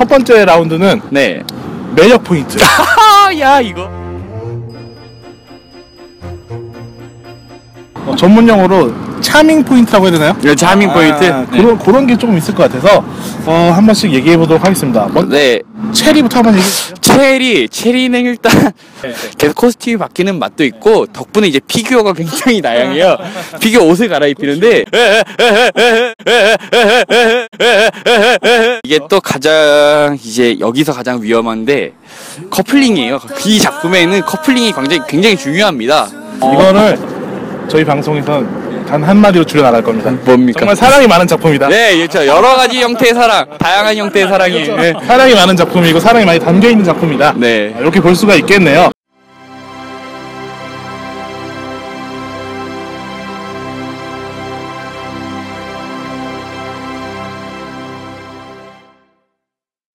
첫 번째 라운드는 네. 매력 포인트. 야 이거. 어, 전문 용어로 charming point라고 해야 되나요? 이거 charming point. 아, 네. 그런 그런 게 조금 있을 것 같아서 어, 한 번씩 얘기해 보도록 하겠습니다. 먼저 네. 체리부터 한번 얘기해 주세요. 체리, 체리는 일단 네. 계속 코스튬이 바뀌는 맛도 있고 덕분에 이제 피규어가 굉장히 다양해요. 피규어 옷을 갈아입히는데 이게 또 가장 이제 여기서 가장 위험한데 커플링이에요. 이 작품에는 커플링이 굉장히 굉장히 중요합니다. 이거를 저희 방송에서 단 한마디로 줄여 나갈 겁니다. 뭡니까? 정말 사랑이 많은 작품이다. 네, 그렇죠. 여러 가지 형태의 사랑, 다양한 형태의 사랑이. 네. 사랑이 많은 작품이고 사랑이 많이 담겨 있는 작품이다. 네. 아, 이렇게 볼 수가 있겠네요.